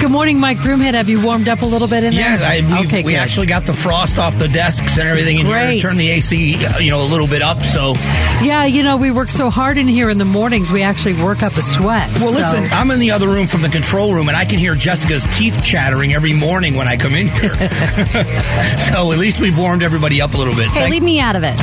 Good morning, Mike Broomhead. Have you warmed up a little bit in there? Yes, I, we, okay, we good. actually got the frost off the desks and everything in here. Great. Turned the AC, uh, you know, a little bit up. So, Yeah, you know, we work so hard in here in the mornings, we actually work up a sweat. well, so- listen, I'm in the other room from the control room, and I can hear Jessica's teeth chattering every morning when I come in here. so at least we've warmed everybody up a little bit. Hey, Thank- leave me out of it.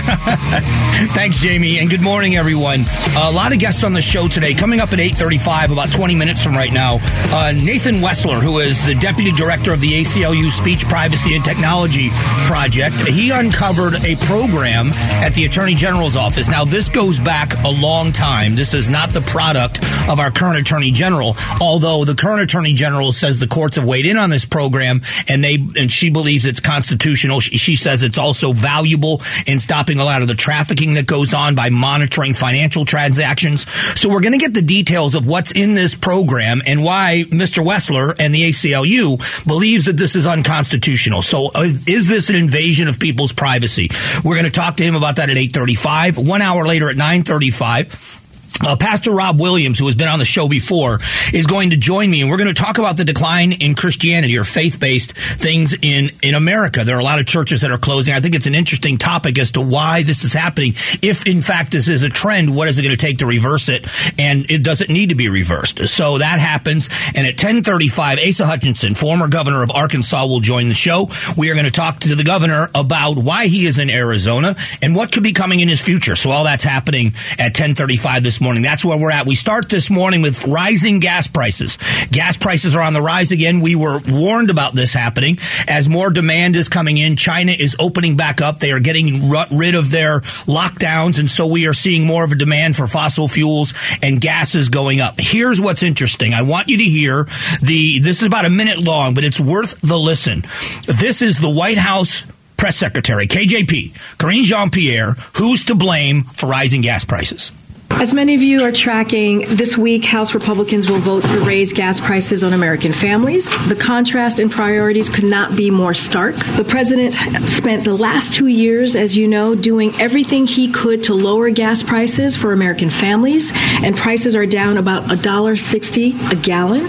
Thanks, Jamie, and good morning, everyone. a lot of guests on the show today. Coming up at 8.35, about 20 minutes from right now, uh, Nathan Wessler, who is the Deputy Director of the ACLU Speech Privacy and Technology Project, he uncovered a program at the Attorney General's office. Now, this goes back a long time. This is not the product of our current Attorney General, although the current Attorney General says the courts have weighed in on this program, and they and she believes it's constitutional. She, she says it's also valuable in stopping a lot of the trafficking that goes on by monitoring financial transactions. So we're going to get the details of what's in this program and why Mr. Wessler and the ACLU believes that this is unconstitutional. So uh, is this an invasion of people's privacy? We're going to talk to him about that at 8:35. One hour later at 9:35. Uh, Pastor Rob Williams, who has been on the show before, is going to join me, and we're going to talk about the decline in Christianity or faith-based things in in America. There are a lot of churches that are closing. I think it's an interesting topic as to why this is happening. If in fact this is a trend, what is it going to take to reverse it? And it doesn't need to be reversed. So that happens. And at 10:35, Asa Hutchinson, former governor of Arkansas, will join the show. We are going to talk to the governor about why he is in Arizona and what could be coming in his future. So all that's happening at 10:35 this morning. That's where we're at. We start this morning with rising gas prices. Gas prices are on the rise again. We were warned about this happening as more demand is coming in. China is opening back up. They are getting rid of their lockdowns, and so we are seeing more of a demand for fossil fuels and gas is going up. Here's what's interesting. I want you to hear the. This is about a minute long, but it's worth the listen. This is the White House press secretary, KJP, Karine Jean Pierre, who's to blame for rising gas prices. As many of you are tracking, this week House Republicans will vote to raise gas prices on American families. The contrast in priorities could not be more stark. The president spent the last two years, as you know, doing everything he could to lower gas prices for American families, and prices are down about $1.60 a gallon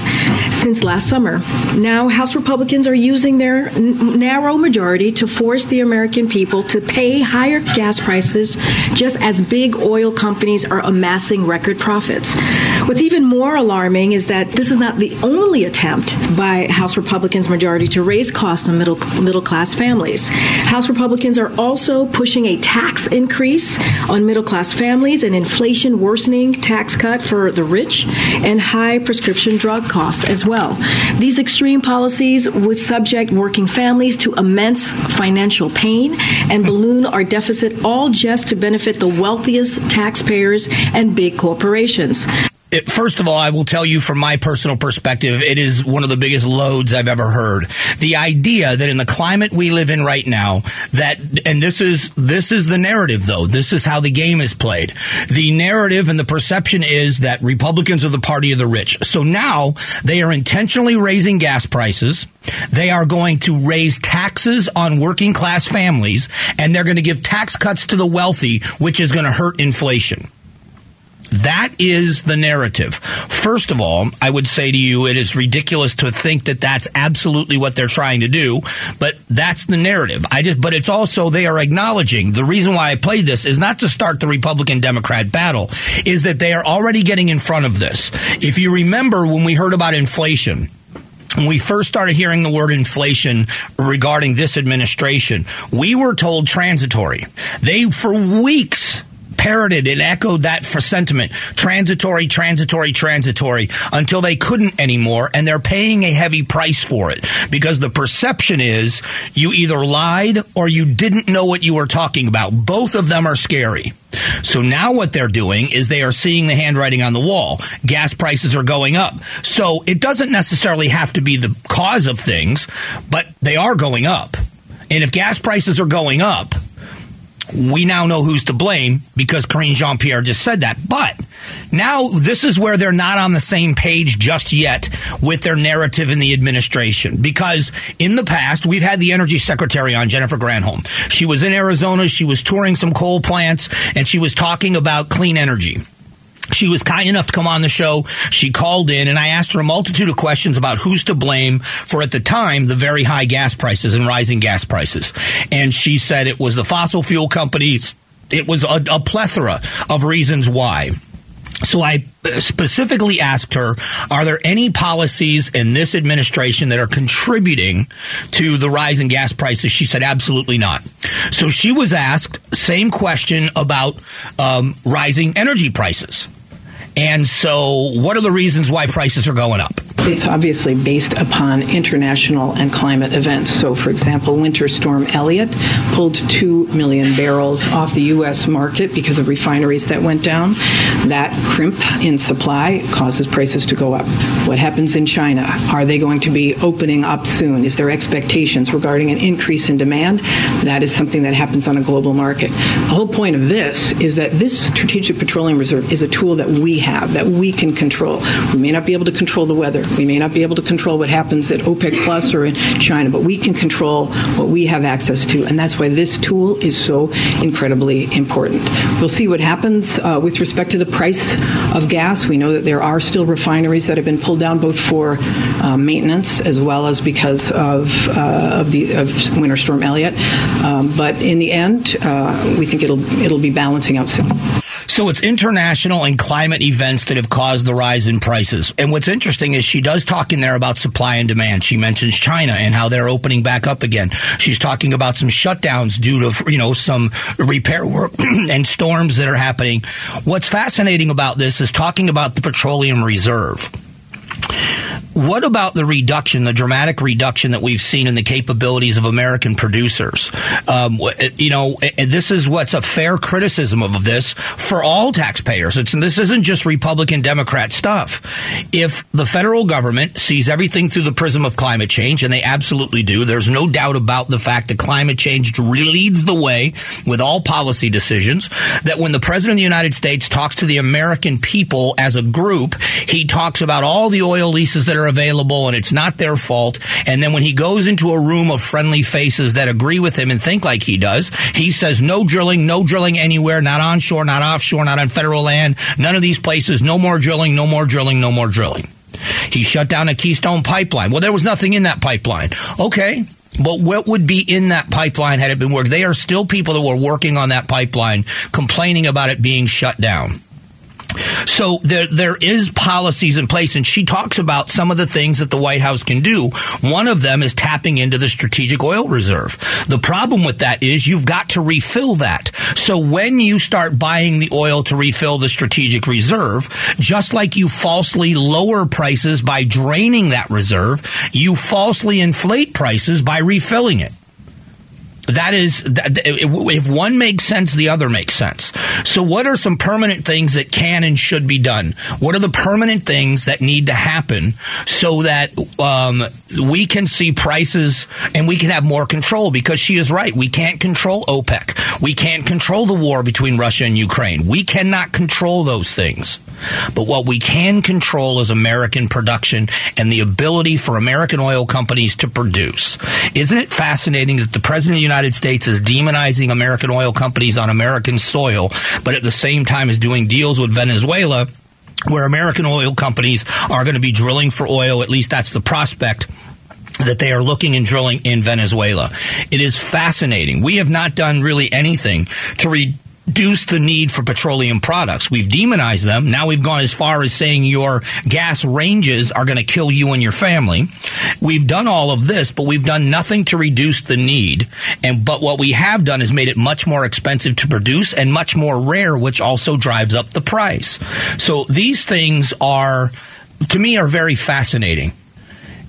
since last summer. Now, House Republicans are using their n- narrow majority to force the American people to pay higher gas prices, just as big oil companies are amassing record profits. What's even more alarming is that this is not the only attempt by House Republicans' majority to raise costs on middle middle class families. House Republicans are also pushing a tax increase on middle class families, an inflation worsening tax cut for the rich, and high prescription drug costs as well. These extreme policies would subject working families to immense financial pain and balloon our deficit, all just to benefit the wealthiest taxpayers and big corporations. It, first of all, I will tell you from my personal perspective, it is one of the biggest loads I've ever heard. The idea that in the climate we live in right now, that, and this is, this is the narrative though, this is how the game is played. The narrative and the perception is that Republicans are the party of the rich. So now they are intentionally raising gas prices. They are going to raise taxes on working class families and they're going to give tax cuts to the wealthy, which is going to hurt inflation. That is the narrative. First of all, I would say to you, it is ridiculous to think that that's absolutely what they're trying to do, but that's the narrative. I just, but it's also they are acknowledging the reason why I played this is not to start the Republican Democrat battle, is that they are already getting in front of this. If you remember when we heard about inflation, when we first started hearing the word inflation regarding this administration, we were told transitory. They, for weeks, parroted and echoed that for sentiment transitory transitory transitory until they couldn't anymore and they're paying a heavy price for it because the perception is you either lied or you didn't know what you were talking about both of them are scary so now what they're doing is they are seeing the handwriting on the wall. Gas prices are going up. So it doesn't necessarily have to be the cause of things, but they are going up. And if gas prices are going up, we now know who's to blame because Karine Jean Pierre just said that. But now this is where they're not on the same page just yet with their narrative in the administration. Because in the past, we've had the energy secretary on, Jennifer Granholm. She was in Arizona, she was touring some coal plants, and she was talking about clean energy. She was kind enough to come on the show. She called in and I asked her a multitude of questions about who's to blame for at the time the very high gas prices and rising gas prices. And she said it was the fossil fuel companies. It was a, a plethora of reasons why. So I specifically asked her, are there any policies in this administration that are contributing to the rise in gas prices? She said, absolutely not. So she was asked, same question about um, rising energy prices. And so, what are the reasons why prices are going up? It's obviously based upon international and climate events. So, for example, Winter Storm Elliott pulled 2 million barrels off the U.S. market because of refineries that went down. That crimp in supply causes prices to go up. What happens in China? Are they going to be opening up soon? Is there expectations regarding an increase in demand? That is something that happens on a global market. The whole point of this is that this Strategic Petroleum Reserve is a tool that we have, that we can control. We may not be able to control the weather. We may not be able to control what happens at OPEC Plus or in China, but we can control what we have access to. And that's why this tool is so incredibly important. We'll see what happens uh, with respect to the price of gas. We know that there are still refineries that have been pulled down both for uh, maintenance as well as because of, uh, of the of Winter Storm Elliott. Um, but in the end, uh, we think it'll it'll be balancing out soon. So it's international and climate events that have caused the rise in prices. And what's interesting is she does talk in there about supply and demand. She mentions China and how they're opening back up again. She's talking about some shutdowns due to, you know, some repair work and storms that are happening. What's fascinating about this is talking about the petroleum reserve. What about the reduction, the dramatic reduction that we've seen in the capabilities of American producers? Um, eh, you know, eh, eh, this is what's a fair criticism of this for all taxpayers. It's, this isn't just Republican Democrat stuff. If the federal government sees everything through the prism of climate change, and they absolutely do, there's no doubt about the fact that climate change leads the way with all policy decisions. That when the president of the United States talks to the American people as a group, he talks about all the oil leases that are available and it's not their fault. And then when he goes into a room of friendly faces that agree with him and think like he does, he says no drilling, no drilling anywhere, not onshore, not offshore, not on federal land, none of these places, no more drilling, no more drilling, no more drilling. He shut down a Keystone pipeline. Well, there was nothing in that pipeline. Okay. But what would be in that pipeline had it been worked? They are still people that were working on that pipeline complaining about it being shut down. So there there is policies in place, and she talks about some of the things that the White House can do. One of them is tapping into the strategic oil reserve. The problem with that is you've got to refill that. So when you start buying the oil to refill the strategic reserve, just like you falsely lower prices by draining that reserve, you falsely inflate prices by refilling it that is if one makes sense the other makes sense. So what are some permanent things that can and should be done? What are the permanent things that need to happen so that um, we can see prices and we can have more control? Because she is right. We can't control opec. We can't control the war between russia and ukraine. We cannot control those things but what we can control is American production and the ability for American oil companies to produce. Isn't it fascinating that the President of the United States is demonizing American oil companies on American soil, but at the same time is doing deals with Venezuela where American oil companies are going to be drilling for oil, at least that's the prospect that they are looking and drilling in Venezuela. It is fascinating. We have not done really anything to read reduce the need for petroleum products. We've demonized them. Now we've gone as far as saying your gas ranges are going to kill you and your family. We've done all of this, but we've done nothing to reduce the need. And, but what we have done is made it much more expensive to produce and much more rare, which also drives up the price. So these things are, to me, are very fascinating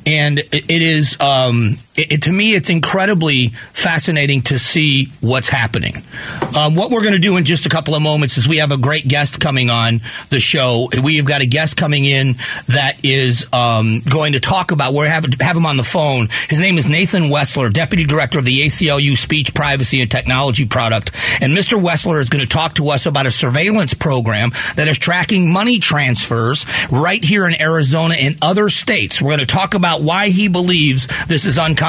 and it is um, it, it, to me it's incredibly fascinating to see what's happening. Um, what we're going to do in just a couple of moments is we have a great guest coming on the show. We have got a guest coming in that is um, going to talk about. We have have him on the phone. His name is Nathan Wessler, deputy director of the ACLU Speech Privacy and Technology Product, and Mr. Wessler is going to talk to us about a surveillance program that is tracking money transfers right here in Arizona and other states. We're going to talk about about why he believes this is unconstitutional.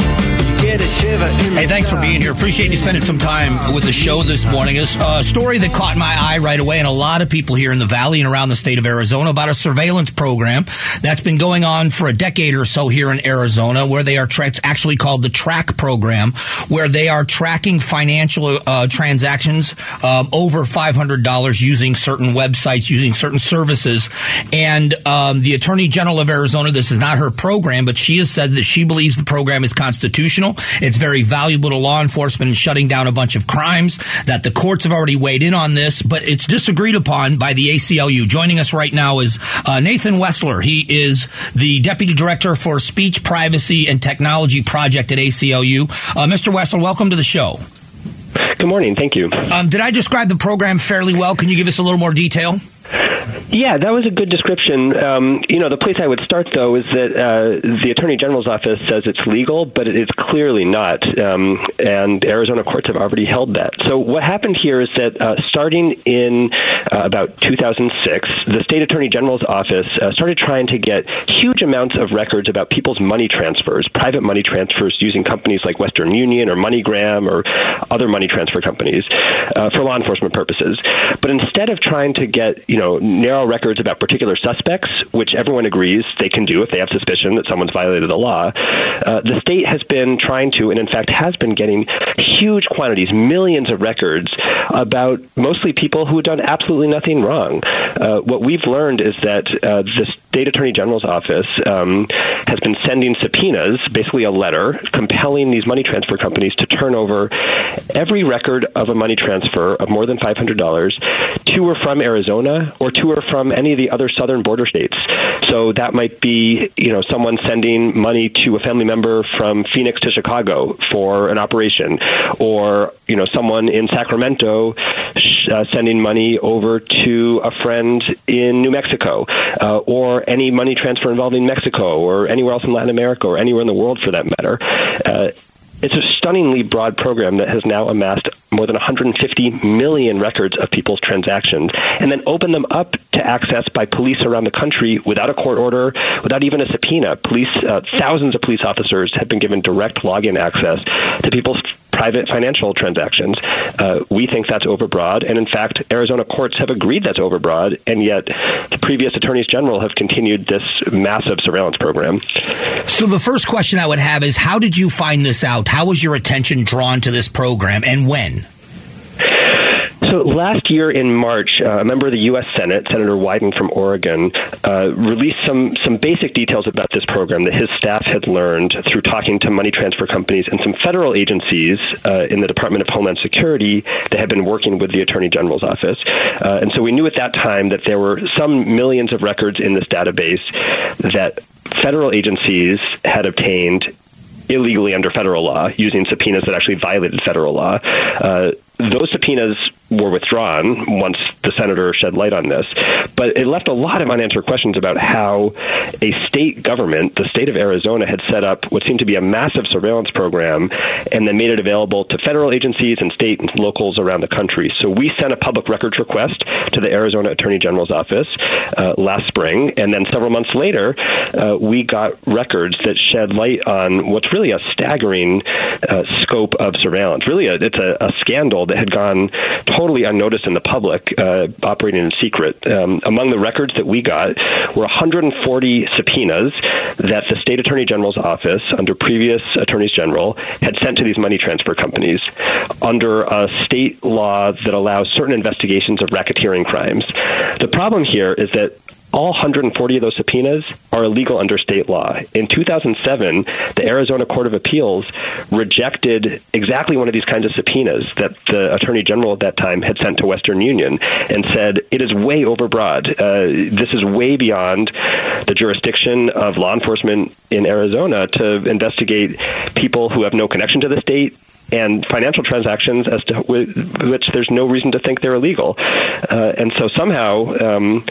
Hey, thanks for being here. Appreciate you spending some time with the show this morning. It's a story that caught my eye right away, and a lot of people here in the Valley and around the state of Arizona about a surveillance program that's been going on for a decade or so here in Arizona, where they are tra- actually called the TRAC program, where they are tracking financial uh, transactions um, over $500 using certain websites, using certain services. And um, the Attorney General of Arizona, this is not her program, but she has said that she believes the program is constitutional. It's very valuable to law enforcement in shutting down a bunch of crimes, that the courts have already weighed in on this, but it's disagreed upon by the ACLU. Joining us right now is uh, Nathan Wessler. He is the Deputy Director for Speech, Privacy, and Technology Project at ACLU. Uh, Mr. Wessler, welcome to the show. Good morning. Thank you. Um, did I describe the program fairly well? Can you give us a little more detail? Yeah, that was a good description. Um, you know, the place I would start though is that uh, the Attorney General's office says it's legal, but it is clearly not, um, and Arizona courts have already held that. So what happened here is that uh, starting in uh, about 2006, the State Attorney General's office uh, started trying to get huge amounts of records about people's money transfers, private money transfers using companies like Western Union or MoneyGram or other money transfer companies uh, for law enforcement purposes. But instead of trying to get you know narrow records about particular suspects, which everyone agrees they can do if they have suspicion that someone's violated the law, uh, the state has been trying to, and in fact has been getting huge quantities, millions of records about mostly people who have done absolutely nothing wrong. Uh, what we've learned is that uh, the state attorney general's office um, has been sending subpoenas, basically a letter compelling these money transfer companies to turn over every record of a money transfer of more than $500 to or from Arizona or to or from any of the other southern border states. So that might be, you know, someone sending money to a family member from Phoenix to Chicago for an operation, or you know, someone in Sacramento uh, sending money over to a friend in New Mexico, uh, or any money transfer involving Mexico or anywhere else in Latin America or anywhere in the world for that matter. Uh, it's a stunningly broad program that has now amassed more than 150 million records of people's transactions and then opened them up to access by police around the country without a court order, without even a subpoena. Police, uh, thousands of police officers have been given direct login access to people's private financial transactions. Uh, we think that's overbroad, and in fact, Arizona courts have agreed that's overbroad, and yet the previous attorneys general have continued this massive surveillance program. So the first question I would have is how did you find this out? How was your attention drawn to this program, and when? So last year in March, uh, a member of the U.S. Senate, Senator Wyden from Oregon, uh, released some some basic details about this program that his staff had learned through talking to money transfer companies and some federal agencies uh, in the Department of Homeland Security that had been working with the Attorney General's office. Uh, and so we knew at that time that there were some millions of records in this database that federal agencies had obtained illegally under federal law using subpoenas that actually violated federal law. Uh, those subpoenas were withdrawn once the senator shed light on this, but it left a lot of unanswered questions about how a state government, the state of Arizona, had set up what seemed to be a massive surveillance program and then made it available to federal agencies and state and locals around the country. So we sent a public records request to the Arizona Attorney General's office uh, last spring, and then several months later, uh, we got records that shed light on what's really a staggering uh, scope of surveillance. Really, a, it's a, a scandal that had gone totally unnoticed in the public, uh, operating in secret. Um, among the records that we got were 140 subpoenas that the state attorney general's office, under previous attorneys general, had sent to these money transfer companies under a state law that allows certain investigations of racketeering crimes. The problem here is that all 140 of those subpoenas are illegal under state law. In 2007, the Arizona Court of Appeals rejected exactly one of these kinds of subpoenas that the Attorney General at that time had sent to Western Union and said it is way overbroad. Uh, this is way beyond the jurisdiction of law enforcement in Arizona to investigate people who have no connection to the state and financial transactions as to which there's no reason to think they're illegal. Uh, and so somehow, um,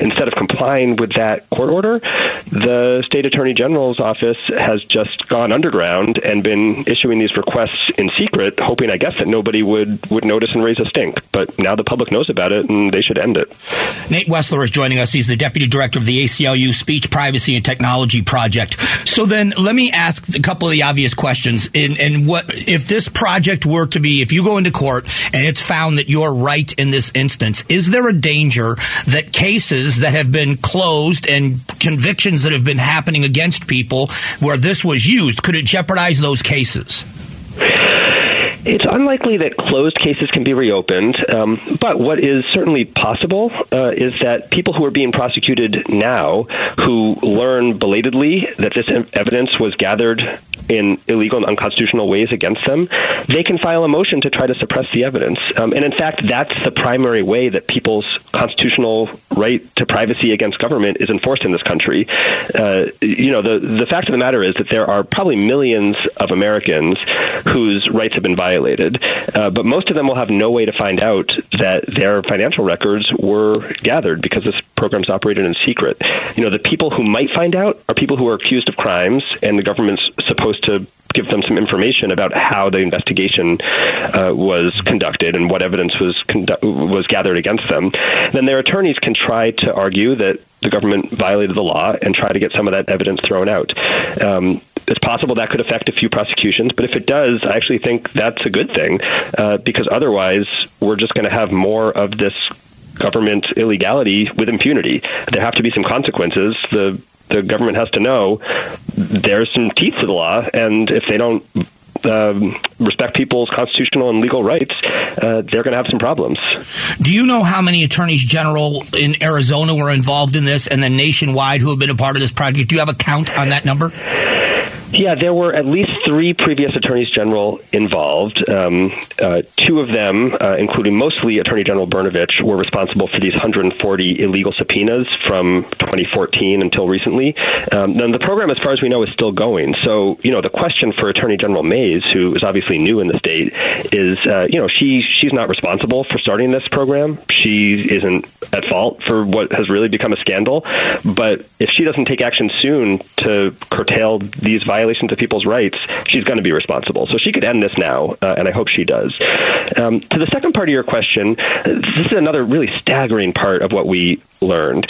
instead of complying with that court order, the state attorney general's office has just gone underground and been issuing these requests in secret, hoping, I guess, that nobody would, would notice and raise a stink. But now the public knows about it, and they should end it. Nate Wessler is joining us. He's the deputy director of the ACLU Speech, Privacy, and Technology Project. So then, let me ask a couple of the obvious questions. In, and what if this project were to be, if you go into court and it's found that you're right in this instance, is there a danger that cases that have been closed and convictions that have been happening against people where this was used could it jeopardize those cases? It's unlikely that closed cases can be reopened, um, but what is certainly possible uh, is that people who are being prosecuted now, who learn belatedly that this evidence was gathered in illegal and unconstitutional ways against them, they can file a motion to try to suppress the evidence. Um, and in fact, that's the primary way that people's constitutional right to privacy against government is enforced in this country. Uh, you know, the the fact of the matter is that there are probably millions of Americans whose rights have been violated. Uh, but most of them will have no way to find out that their financial records were gathered because this program's operated in secret. You know, the people who might find out are people who are accused of crimes, and the government's supposed to give them some information about how the investigation uh, was conducted and what evidence was condu- was gathered against them. Then their attorneys can try to argue that the government violated the law and try to get some of that evidence thrown out. Um, it's possible that could affect a few prosecutions, but if it does, I actually think that's a good thing uh, because otherwise we're just going to have more of this government illegality with impunity. There have to be some consequences. The the government has to know there's some teeth to the law, and if they don't um, respect people's constitutional and legal rights, uh, they're going to have some problems. Do you know how many attorneys general in Arizona were involved in this, and then nationwide who have been a part of this project? Do you have a count on that number? Yeah, there were at least three previous attorneys general involved. Um, uh, two of them, uh, including mostly Attorney General Brnovich, were responsible for these 140 illegal subpoenas from 2014 until recently. Um, then the program, as far as we know, is still going. So, you know, the question for Attorney General Mayes, who is obviously new in the state, is, uh, you know, she she's not responsible for starting this program. She isn't at fault for what has really become a scandal. But if she doesn't take action soon to curtail these violations, violations of people's rights, she's going to be responsible. So she could end this now, uh, and I hope she does. Um, to the second part of your question, this is another really staggering part of what we learned.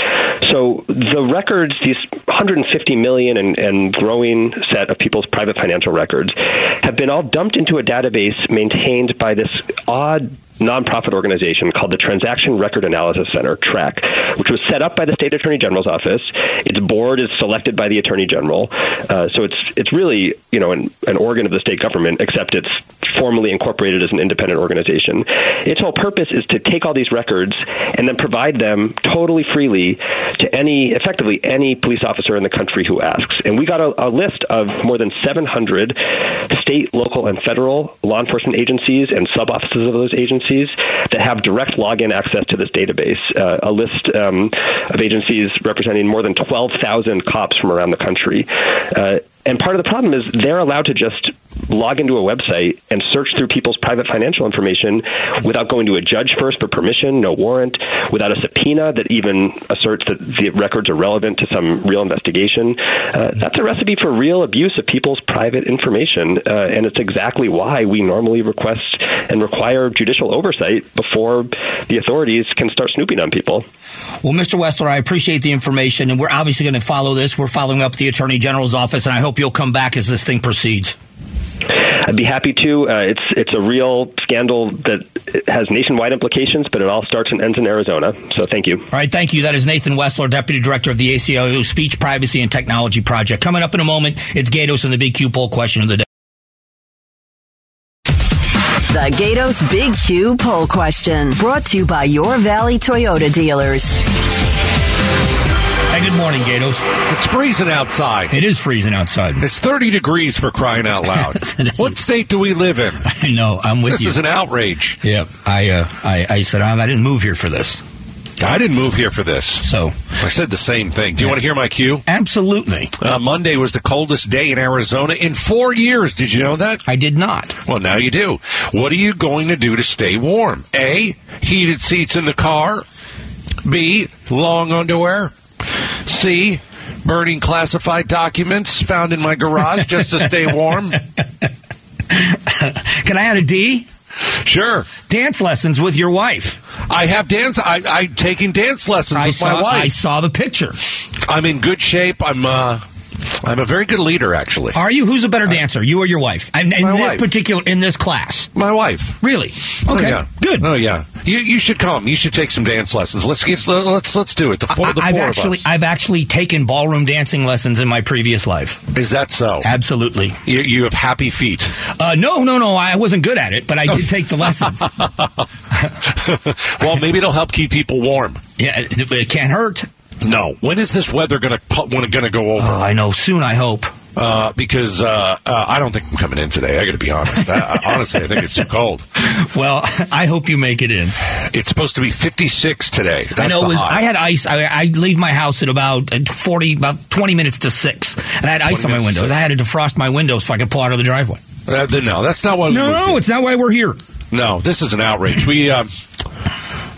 So the records, these 150 million and, and growing set of people's private financial records, have been all dumped into a database maintained by this odd nonprofit organization called the Transaction Record Analysis Center, TRAC, which was set up by the state attorney general's office. Its board is selected by the attorney general, uh, so it's it's really you know an, an organ of the state government, except it's formally incorporated as an independent organization. Its whole purpose is to take all these records and then provide them totally freely to any, effectively any police officer in the country who asks. And we got a, a list of more than 700 state, local, and federal law enforcement agencies and sub offices of those agencies agencies that have direct login access to this database. Uh, a list um, of agencies representing more than 12,000 cops from around the country. Uh, and part of the problem is they're allowed to just log into a website and search through people's private financial information without going to a judge first for permission, no warrant, without a subpoena that even asserts that the records are relevant to some real investigation. Uh, that's a recipe for real abuse of people's private information, uh, and it's exactly why we normally request and require judicial oversight before the authorities can start snooping on people. Well, Mr. Wessler, I appreciate the information, and we're obviously going to follow this. We're following up the Attorney General's office, and I hope you'll come back as this thing proceeds. I'd be happy to. Uh, it's it's a real scandal that has nationwide implications, but it all starts and ends in Arizona. So thank you. All right, thank you. That is Nathan Wessler, Deputy Director of the ACLU Speech, Privacy, and Technology Project. Coming up in a moment, it's Gatos and the Big Q poll question of the day. The Gatos Big Q poll question brought to you by your Valley Toyota dealers. Hey, good morning, Gatos. It's freezing outside. It is freezing outside. It's 30 degrees for crying out loud. what state do we live in? I know. I'm with this you. This is an outrage. Yeah. I, uh, I, I said, I didn't move here for this. I didn't move here for this. So I said the same thing. Do you want to hear my cue? Absolutely. Uh, Monday was the coldest day in Arizona in four years. Did you know that? I did not. Well, now you do. What are you going to do to stay warm? A. Heated seats in the car. B. Long underwear. C. Burning classified documents found in my garage just to stay warm. Can I add a D? Sure. Dance lessons with your wife. I have dance. I, I'm taking dance lessons I with saw, my wife. I saw the picture. I'm in good shape. I'm. uh I'm a very good leader, actually. Are you? Who's a better dancer, you or your wife? In, in this wife. particular, in this class, My wife. really? Oh, Okay, yeah. good. Oh yeah. You you should come. You should take some dance lessons. Let's get let's let's do it. The four, the I, have four actually, of us. I've actually taken ballroom dancing lessons in my previous life. Is that so? Absolutely. You, you have happy feet. Uh, no, no, no. I wasn't good at it, but I did take the lessons. well, maybe it'll help keep people warm. yeah, it, it can't hurt. No. When is this weather going to when going to go over? Oh, I know. Soon, I hope. Uh, because uh, uh, I don't think I'm coming in today. I got to be honest. I, honestly, I think it's too cold. Well, I hope you make it in. It's supposed to be 56 today. That's I know. It was, high. I had ice. I, I leave my house at about uh, forty, about twenty minutes to six, and I had ice on my windows. I had to defrost my windows so I could pull out of the driveway. Uh, no, that's not what. we No, no, it's not why we're here. No, this is an outrage. We, um,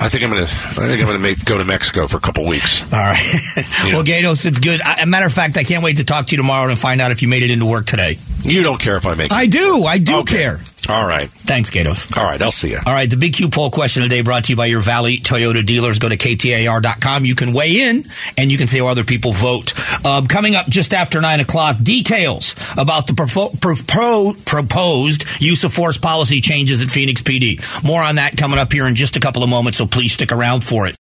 I think I'm gonna, I think I'm gonna make, go to Mexico for a couple weeks. All right. well, Gatos, it's good. I, a matter of fact, I can't wait to talk to you tomorrow and find out if you made it into work today. You don't care if I make. I do. I do Okay. care. All right. Thanks, Gatos. All right. I'll see you. All right, the Big Q poll question today brought to you by your Valley Toyota dealers. Go to KTAR.com. You can weigh in and you can see how other people vote. Um, coming up just after 9 o'clock, details about the propo- propo- proposed use of force policy changes at Phoenix PD. More on that coming up here in just a couple of moments, so please stick around for it.